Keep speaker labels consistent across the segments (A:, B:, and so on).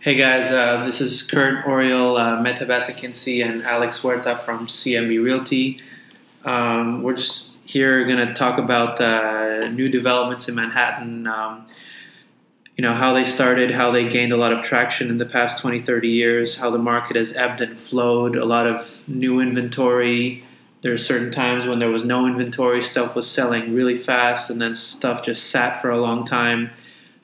A: Hey guys, uh, this is Kurt Oriel, uh, Basakinci, and Alex Huerta from CMB Realty. Um, we're just here going to talk about uh, new developments in Manhattan. Um, you know how they started, how they gained a lot of traction in the past 20, 30 years, how the market has ebbed and flowed, a lot of new inventory. There are certain times when there was no inventory, stuff was selling really fast, and then stuff just sat for a long time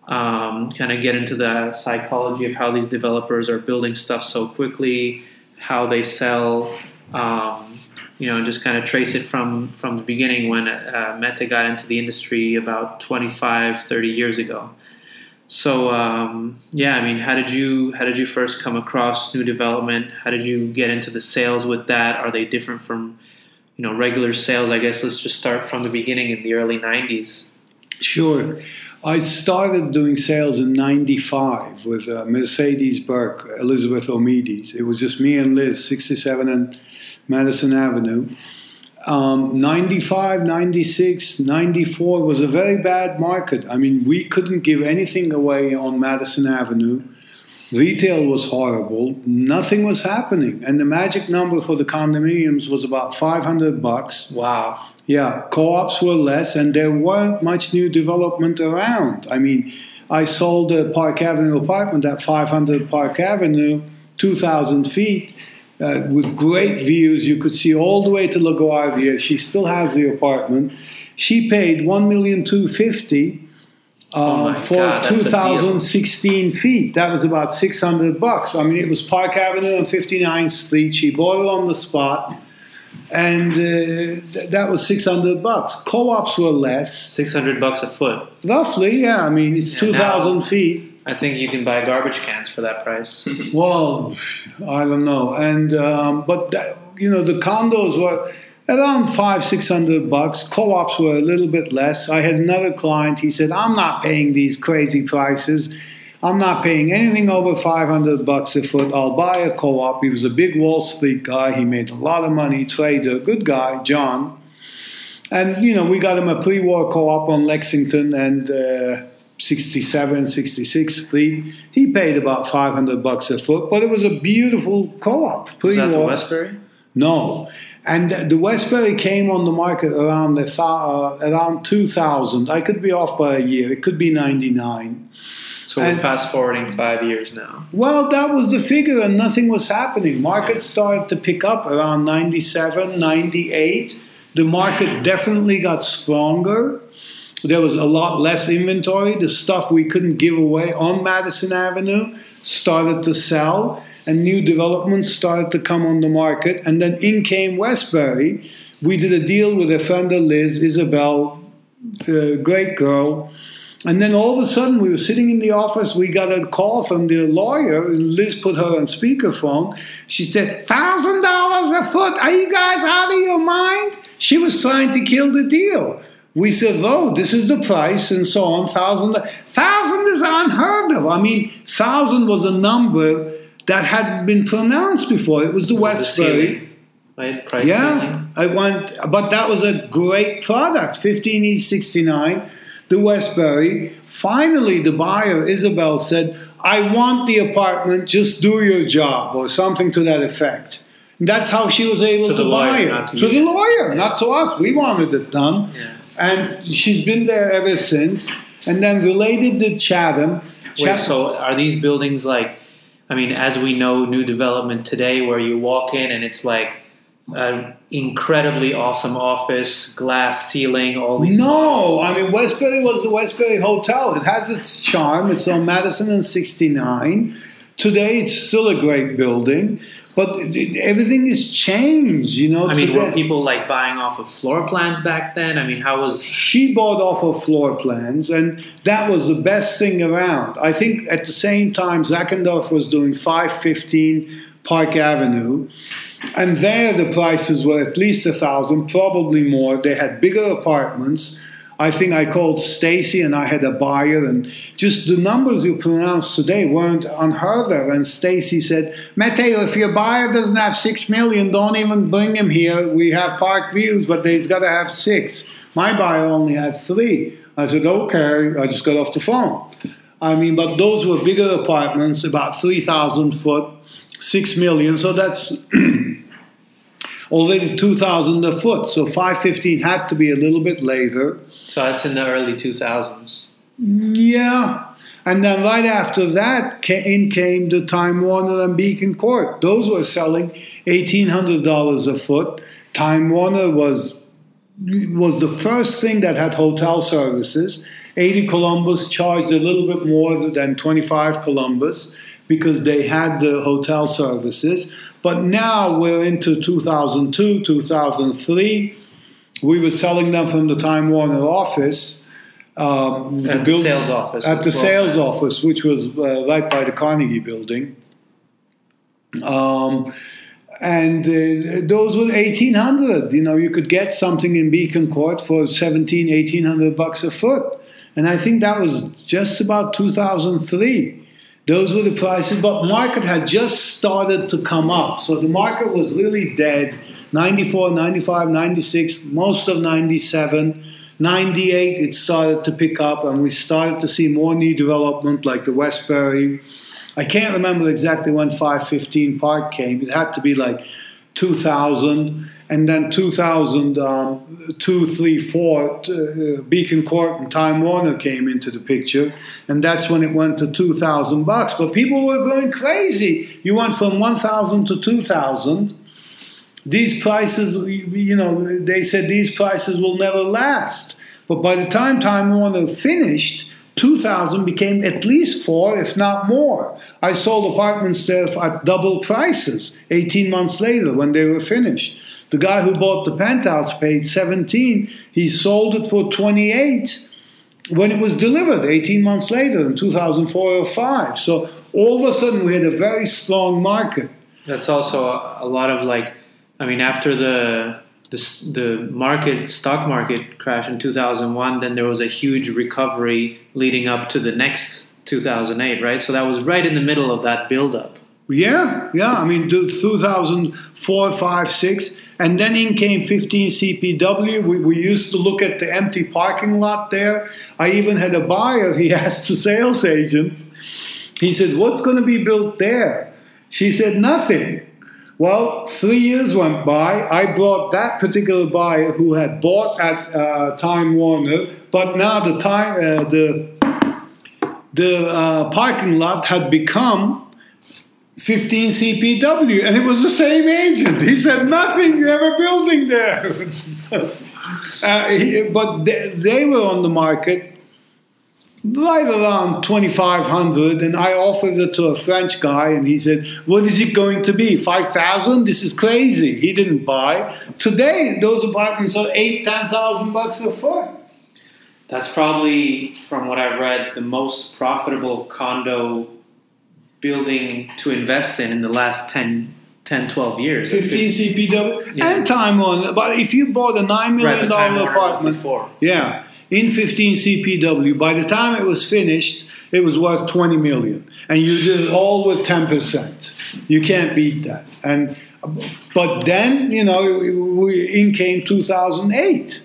A: um, kind of get into the psychology of how these developers are building stuff so quickly, how they sell, um, you know, and just kind of trace it from from the beginning when uh, Mete got into the industry about 25, 30 years ago. So um, yeah, I mean, how did you how did you first come across new development? How did you get into the sales with that? Are they different from you know regular sales? I guess let's just start from the beginning in the early 90s.
B: Sure. I started doing sales in 95 with uh, Mercedes Burke, Elizabeth Omides. It was just me and Liz, 67 and Madison Avenue. Um, 95, 96, 94 was a very bad market. I mean, we couldn't give anything away on Madison Avenue. Retail was horrible. Nothing was happening, and the magic number for the condominiums was about 500 bucks.
A: Wow.
B: Yeah, co-ops were less, and there weren't much new development around. I mean, I sold a Park Avenue apartment at 500 Park Avenue, 2,000 feet, uh, with great views. You could see all the way to LaGuardia. She still has the apartment. She paid 1,250,000 Oh um,
A: oh
B: for
A: God,
B: 2016 feet. That was about 600 bucks. I mean, it was Park Avenue and 59th Street. She bought it on the spot, and uh, th- that was 600 bucks. Co-ops were less.
A: 600 bucks a foot.
B: Roughly, yeah. I mean, it's
A: yeah,
B: 2,000 feet.
A: I think you can buy garbage cans for that price.
B: well, I don't know, and um, but that, you know, the condos were around five, six hundred bucks. Co-ops were a little bit less. I had another client. He said, "I'm not paying these crazy prices. I'm not paying anything over 500 bucks a foot. I'll buy a co-op." He was a big Wall Street guy. He made a lot of money, trader, good guy, John. And you know, we got him a pre-war co-op on Lexington and. Uh, 67, 66 Street. He paid about 500 bucks a foot, but it was a beautiful co-op.
A: Was that the. Westbury?
B: No, and the Westbury came on the market around the uh, around 2000. I could be off by a year. It could be 99.
A: So we're
B: And-
A: fast forwarding five years now.
B: Well, that was the figure, and nothing was happening. Market started to pick up around 97, 98. The market definitely got stronger. There was a lot less inventory. The stuff we couldn't give away on Madison Avenue started to sell, and new developments started to come on the market. And then in came Westbury. We did a deal with a friend of Liz, Isabel, the great girl. And then all of a sudden, we were sitting in the office. We got a call from the lawyer, and Liz put her on speakerphone. She said, thousand dollars a foot. Are you guys out of your mind? She was trying to kill the deal. We said, "Oh, this is the price," and so on. Thousand, thousand is unheard of. I mean, thousand was a number that hadn't been pronounced before. It was the Westbury.
A: right? Price
B: Yeah,
A: ceiling.
B: I want, but that was a great product. 15 East 69, the Westbury. Finally, the buyer, Isabel, said, I want the apartment, just do your job, or something to that effect. And that's how she was able
A: To
B: to, buy
A: lawyer,
B: it.
A: to
B: to the lawyer, not to us. We wanted it done.
A: Yeah.
B: And she's been there ever since. And then related to Chatham.
A: Wait,
B: Chatham
A: so are these buildings like, I mean, as we know, new development today where you walk in and it's like an incredibly awesome office, glass ceiling, all these.
B: No, I mean Westbury was the Westbury Hotel. It has its charm. It's on Madison and 69. Today, it's still a great building, but it- it- everything has changed. You know,
A: I mean, were people like buying off of floor plans back then? I mean, how was.
B: she bought off of floor plans, and that was the best thing around. I think at the same time, Zeckendorf was doing 515 Park Avenue, and there the prices were at least a thousand, probably more. They had bigger apartments. I think I called Stacy and I had a buyer, and just the numbers you pronounced today weren't unheard of. And Stacy said, Matteo, if your buyer doesn't have six million, don't even bring him here. We have park views, but he's got to have six. My buyer only had three. I said, okay. I just got off the phone. I mean, but those were bigger apartments, about 3,000 foot, 6 million. So that's already 2,000 a foot. So 515 had to be a little bit later.
A: So that's in the early 2000s.
B: Yeah. And then right after that, in came the Time Warner and Beacon Court. Those were selling $1,800 a foot. Time Warner was was the first thing that had hotel services. 80 Columbus charged a little bit more than 25 Columbus because they had the hotel services. But now we're into 2002, 2003. We were selling them from the Time Warner office.
A: Um, at the, the sales office.
B: At the sales office, which was uh, right by the Carnegie building. Um, and uh, those were 1800 you know you could get something in beacon court for 17 1800 bucks a foot and i think that was just about 2003 those were the prices but market had just started to come up. So the market was really dead. 94 95 96 most of 97 98 it started to pick up and we started to see more new development like the westbury I can't remember exactly when 515 Park came. It had to be like 2000, and then 2000, um, 2, 3, 4, uh, Beacon Court and Time Warner came into the picture, and that's when it went to 2,000 bucks. But people were going crazy. You went from 1,000 to 2,000. These prices, you know, they said these prices will never last. But by the time Time Warner finished, 2000 became at least four, if not more. I sold apartments there at double prices 18 months later when they were finished. The guy who bought the penthouse paid 17. He sold it for 28 when it was delivered 18 months later in 2004 or 5. So all of a sudden we had a very strong market.
A: That's also a, lot of like, I mean, after the the, the market stock market crash in 2001 then there was a huge recovery leading up to the next 2008 right so that was right in the middle of that build up
B: yeah yeah i mean 2004 5 6 and then in came 15 cpw we, we used to look at the empty parking lot there. I even had a buyer he asked the sales agent he said what's going to be built there? She said nothing. Well, three years went by. I brought that particular buyer who had bought at uh, Time Warner, but now the time uh, the the uh, parking lot had become 15 CPW, and it was the same agent. He said nothing. You have a building there, uh, he, but they, they were on the market right around 2500 and i offered it to a french guy and he said what is it going to be? 5000 this is crazy. He didn't buy. Today those apartments are 8 10000 bucks a foot.
A: That's probably from what i've read the most profitable condo building to invest in in the last 10 10 12 years
B: 15 cpw yeah. and time on but if you bought a $9 million right, apartment
A: before
B: yeah in 15 CPW. By the time it was finished, it was worth 20 million, and you did it all with 10 percent. You can't beat that. And but then you know, in came 2008.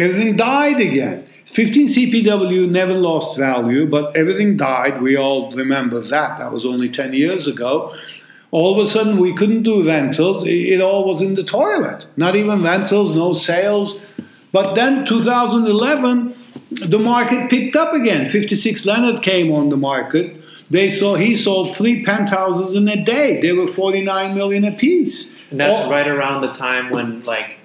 B: Everything died again. 15 CPW never lost value, but everything died. We all remember that. That was only 10 years ago. All of a sudden, we couldn't do rentals. It all was in the toilet. Not even rentals, no sales, but then 2011, the market picked up again. 56 Leonard came on the market. They saw he sold three penthouses in a day. They were 49 million apiece.
A: And that's oh. right around the time when like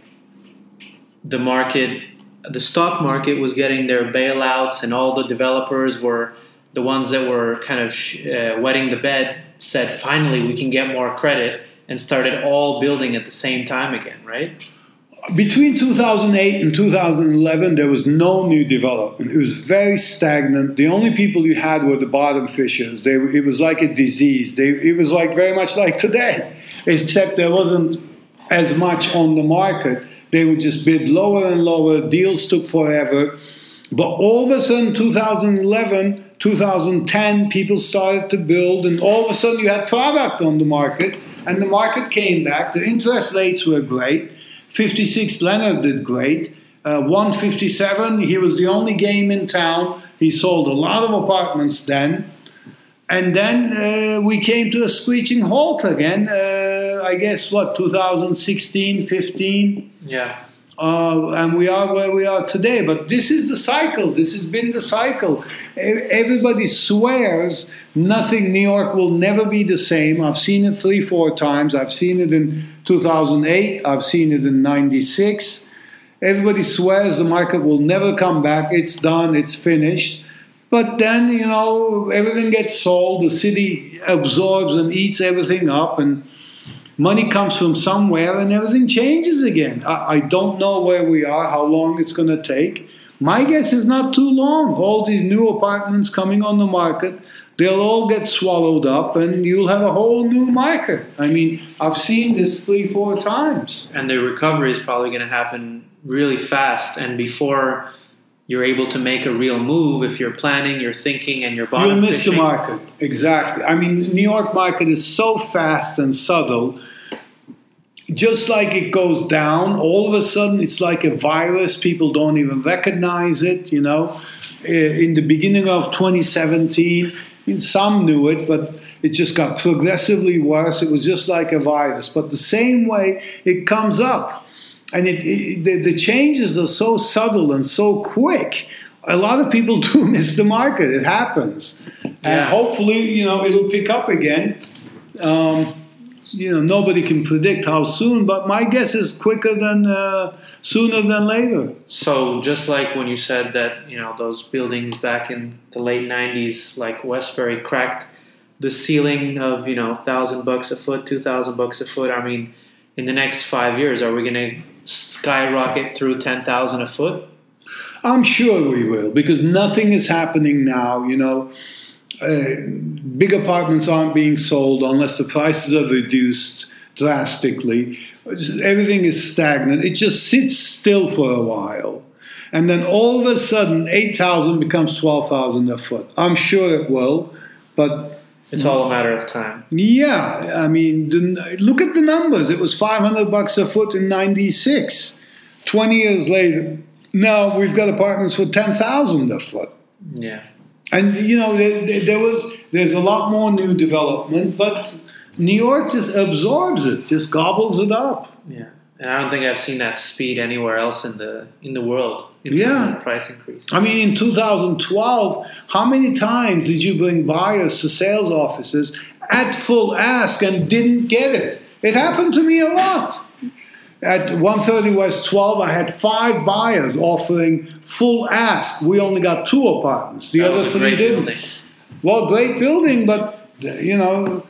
A: the market, the stock market was getting their bailouts, and all the developers were the ones that were kind of uh, wetting the bed. Said finally we can get more credit and started all building at the same time again, right?
B: between 2008 and 2011, there was no new development. It was very stagnant. The only people you had were the bottom fishers. They, it was like a disease. They, it was like very much like today, except there wasn't as much on the market. They would just bid lower and lower. Deals took forever. But all of a sudden, 2011, 2010, people started to build, and all of a sudden, you had product on the market, and the market came back. The interest rates were great 56, Leonard did great. Uh, 157, he was the only game in town He sold a lot of apartments then. And then uh, we came to a screeching halt again. Uh, I guess what 2016, 15.
A: Yeah.
B: Uh, and we are where we are today. But this is the cycle. This has been the cycle. Everybody swears nothing. New York will never be the same. I've seen it three, four times. I've seen it in 2008. I've seen it in '96. Everybody swears the market will never come back. It's done. It's finished. But then, you know, everything gets sold, the city absorbs and eats everything up, and money comes from somewhere, and everything changes again. I, I don't know where we are, how long it's going to take. My guess is not too long. All these new apartments coming on the market, they'll all get swallowed up, and you'll have a whole new market. I mean, I've seen this three, four times.
A: And the recovery is probably going to happen really fast, and before you're able to make a real move if you're planning, you're thinking, and you're bottom
B: You'll miss
A: fishing.
B: the market. Exactly. I mean, New York market is so fast and subtle. Just like it goes down, all of a sudden it's like a virus. People don't even recognize it. You know, in the beginning of 2017, I mean, some knew it, but it just got progressively worse. It was just like a virus. But the same way it comes up and it, it, the, the changes are so subtle and so quick. A lot of people do miss the market. It happens, and
A: Yeah.
B: hopefully, you know, it'll pick up again. Um, you know, nobody can predict how soon, but my guess is quicker than uh, sooner than later.
A: So just like when you said that, you know, those buildings back in the late '90s, like Westbury, cracked the ceiling of you know thousand bucks a foot, two thousand bucks a foot. I mean, in the next five years, are we going to skyrocket through ten thousand a foot?
B: I'm sure we will because nothing is happening now. You know, uh, big apartments aren't being sold unless the prices are reduced drastically. Everything is stagnant. It just sits still for a while. And then all of a sudden, 8,000 becomes 12,000 a foot. I'm sure it will. But
A: It's all a matter of time.
B: yeah, I mean, the, look at the numbers. It was 500 bucks a foot in 96. 20 years later, now we've got apartments for 10,000 a foot.
A: Yeah.
B: And you know, there, there, there was there's a lot more new development, but New York just absorbs it, just gobbles it up.
A: Yeah. And I don't think I've seen that speed anywhere else in the in the world. In
B: Yeah.
A: price increase.
B: I mean, in 2012, how many times did you bring buyers to sales offices at full ask and didn't get it? It happened to me a lot. At 130 West 12, I had five buyers offering full ask. We only got two apartments. The
A: That
B: other three didn't.
A: building.
B: Well, great building, but you know,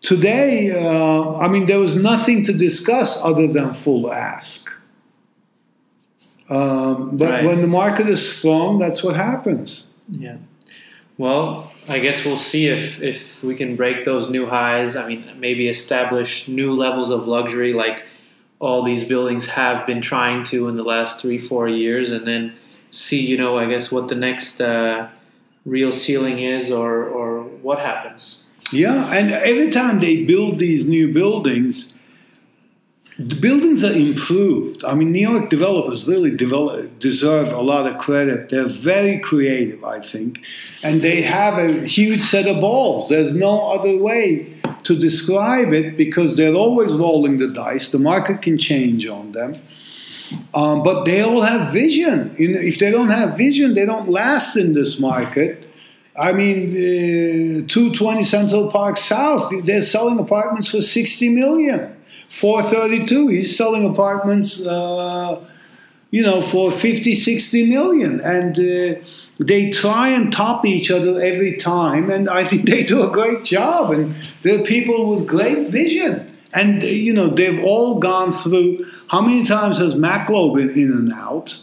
B: today, uh, I mean, there was nothing to discuss other than full ask. Um, but
A: Right.
B: when the market is strong, that's what happens.
A: Yeah. Well, I guess we'll see if if we can break those new highs. I mean, maybe establish new levels of luxury like all these buildings have been trying to in the last three four years, and then see you know I guess what the next uh, real ceiling is or or what happens.
B: Yeah, and every time they build these new buildings, the buildings are improved. I mean, New York developers really develop, deserve a lot of credit. They're very creative, I think, and they have a huge set of balls. There's no other way to describe it because they're always rolling the dice. The market can change on them. Um, but they all have vision. You know, if they don't have vision, they don't last in this market. I mean, uh, 220 Central Park South, they're selling apartments for 60 million. 432, he's selling apartments, uh, you know, for 50, 60 million. And uh, they try and top each other every time. And I think they do a great job. And they're people with great vision. And, uh, you know, they've all gone through. How many times has Macklowe been in and out?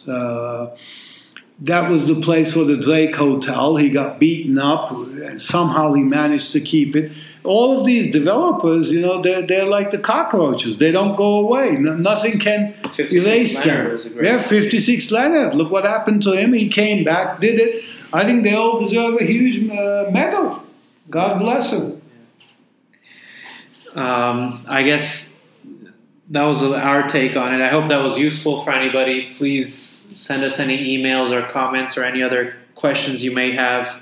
B: That was the place for the Drake Hotel. He got beaten up. and Somehow he managed to keep it. All of these developers, you know, they're, they're like the cockroaches. They don't go away. No, nothing can
A: 56
B: erase
A: Leonard
B: them.
A: was a
B: Yeah, 56 Leonard. Look what happened to him. He came back, did it. I think they all deserve a huge uh, medal. God bless them.
A: Um, I guess that was our take on it. I hope that was useful for anybody. Please send us any emails or comments or any other questions you may have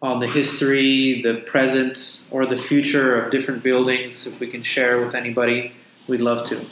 A: on the history, the present, or the future of different buildings. If we can share with anybody, we'd love to.